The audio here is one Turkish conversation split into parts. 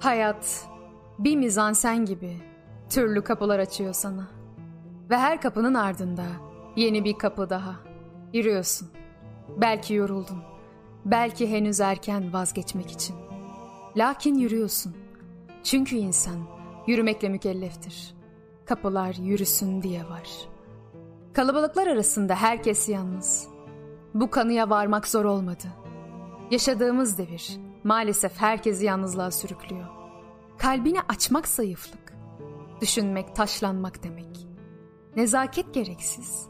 Hayat bir mizansen gibi türlü kapılar açıyor sana. Ve her kapının ardında yeni bir kapı daha. Yürüyorsun. Belki yoruldun. Belki henüz erken vazgeçmek için. Lakin yürüyorsun. Çünkü insan yürümekle mükelleftir. Kapılar yürüsün diye var. Kalabalıklar arasında herkes yalnız. Bu kanıya varmak zor olmadı. Yaşadığımız devir maalesef herkesi yalnızlığa sürüklüyor. Kalbini açmak zayıflık. Düşünmek taşlanmak demek. Nezaket gereksiz.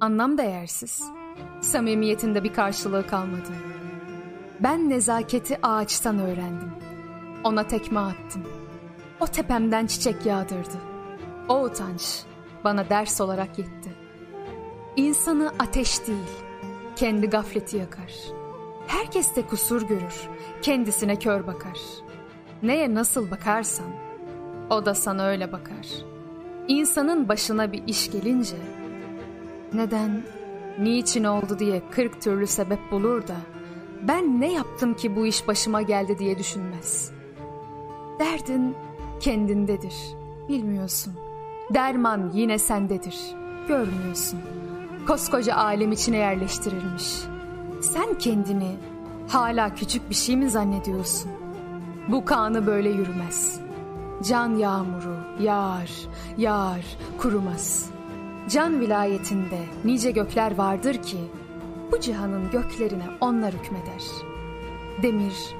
Anlam değersiz. Samimiyetinde bir karşılığı kalmadı. Ben nezaketi ağaçtan öğrendim. Ona tekme attım. O tepemden çiçek yağdırdı. O utanç bana ders olarak yetti. İnsanı ateş değil, kendi gafleti yakar. Herkes de kusur görür, kendisine kör bakar. Neye nasıl bakarsan, o da sana öyle bakar. İnsanın başına bir iş gelince, neden, niçin oldu diye kırk türlü sebep bulur da, ben ne yaptım ki bu iş başıma geldi diye düşünmez. Derdin kendindedir, bilmiyorsun. Derman yine sendedir, görmüyorsun. Koskoca alem içine yerleştirilmiş. Sen kendini hala küçük bir şey mi zannediyorsun? Bu kanı böyle yürümez. Can yağmuru yağar, yağar, kurumaz. Can vilayetinde nice gökler vardır ki, bu cihanın göklerine onlar hükmeder. Demir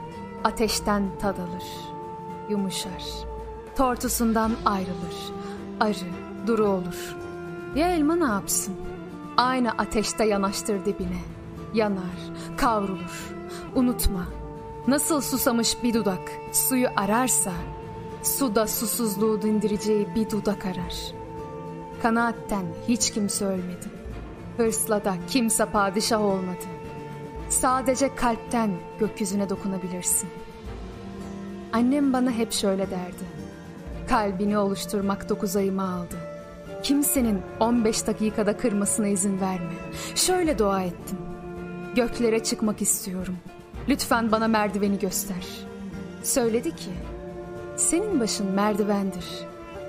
ateşten tad alır, yumuşar. Tortusundan ayrılır, arı, duru olur. Ya elma ne yapsın? Aynı ateşte yanaştır dibine. Yanar, kavrulur. Unutma, nasıl susamış bir dudak suyu ararsa, suda susuzluğu dindireceği bir dudak arar. Kanaatten hiç kimse ölmedi. Hırsla da kimse padişah olmadı. Sadece kalpten gökyüzüne dokunabilirsin. Annem bana hep şöyle derdi. Kalbini oluşturmak dokuz ayımı aldı. Kimsenin 15 dakikada kırmasına izin verme. Şöyle dua ettim. Göklere çıkmak istiyorum. Lütfen bana merdiveni göster. Söyledi ki, senin başın merdivendir.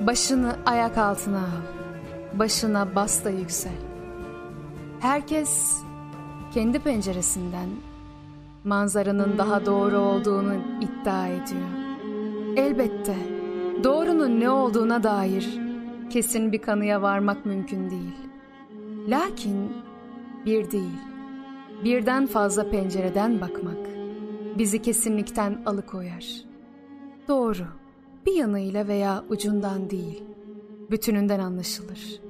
Başını ayak altına al. Başına bas da yüksel. Herkes kendi penceresinden manzaranın daha doğru olduğunu iddia ediyor. Elbette doğrunun ne olduğuna dair kesin bir kanıya varmak mümkün değil. Lakin bir değil, birden fazla pencereden bakmak bizi kesinlikten alıkoyar. Doğru, bir yanıyla veya ucundan değil, bütününden anlaşılır.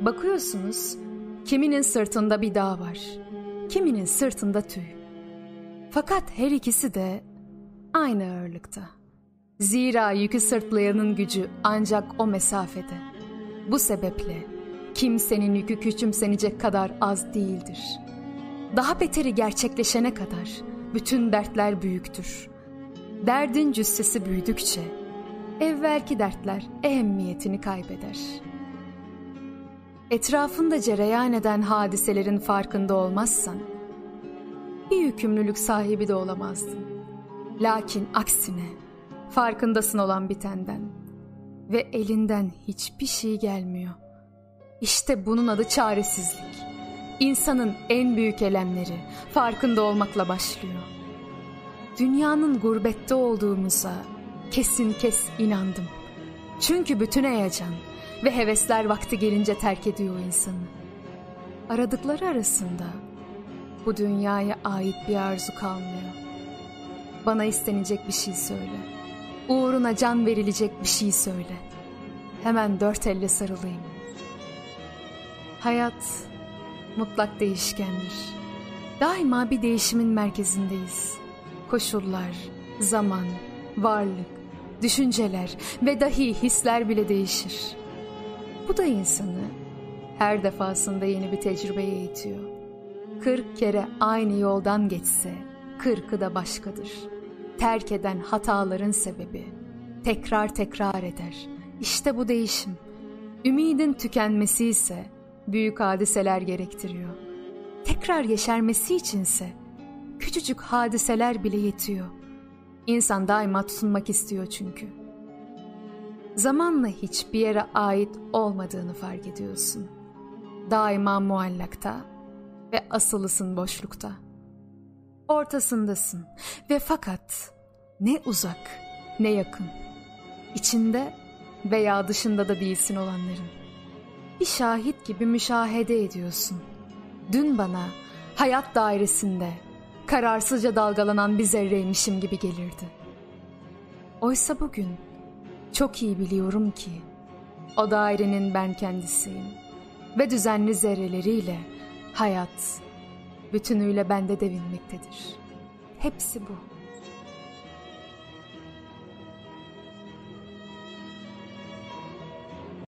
Bakıyorsunuz, kiminin sırtında bir dağ var, kiminin sırtında tüy. Fakat her ikisi de aynı ağırlıkta. Zira yükü sırtlayanın gücü ancak o mesafede. Bu sebeple kimsenin yükü küçümsenecek kadar az değildir. Daha beteri gerçekleşene kadar bütün dertler büyüktür. Derdin cüssesi büyüdükçe evvelki dertler ehemmiyetini kaybeder. Etrafında cereyan eden hadiselerin farkında olmazsan bir yükümlülük sahibi de olamazdın. Lakin aksine farkındasın olan bitenden ve elinden hiçbir şey gelmiyor. İşte bunun adı çaresizlik. İnsanın en büyük elemleri farkında olmakla başlıyor. Dünyanın gurbette olduğumuza kesin kes inandım. Çünkü bütün heyecan ve hevesler vakti gelince terk ediyor insanı. Aradıkları arasında bu dünyaya ait bir arzu kalmıyor. Bana istenecek bir şey söyle. Uğruna can verilecek bir şey söyle. Hemen dört elle sarılayım. Hayat mutlak değişkendir. Daima bir değişimin merkezindeyiz. Koşullar, zaman, varlık, düşünceler ve dahi hisler bile değişir. Bu da insanı her defasında yeni bir tecrübeye itiyor. Kırk kere aynı yoldan geçse, kırkı da başkadır. Terk eden hataların sebebi, tekrar tekrar eder. İşte bu değişim. Ümidin tükenmesi ise büyük hadiseler gerektiriyor. Tekrar yeşermesi içinse küçücük hadiseler bile yetiyor. İnsan daima tutunmak istiyor çünkü. Zamanla hiçbir yere ait olmadığını fark ediyorsun. Daima muallakta ve asılısın boşlukta. Ortasındasın ve fakat ne uzak ne yakın. İçinde veya dışında da değilsin olanların. Bir şahit gibi müşahede ediyorsun. Dün bana hayat dairesinde kararsızca dalgalanan bir zerreymişim gibi gelirdi. Oysa bugün çok iyi biliyorum ki o dairenin ben kendisiyim ve düzenli zerreleriyle hayat bütünüyle bende devinmektedir. Hepsi bu.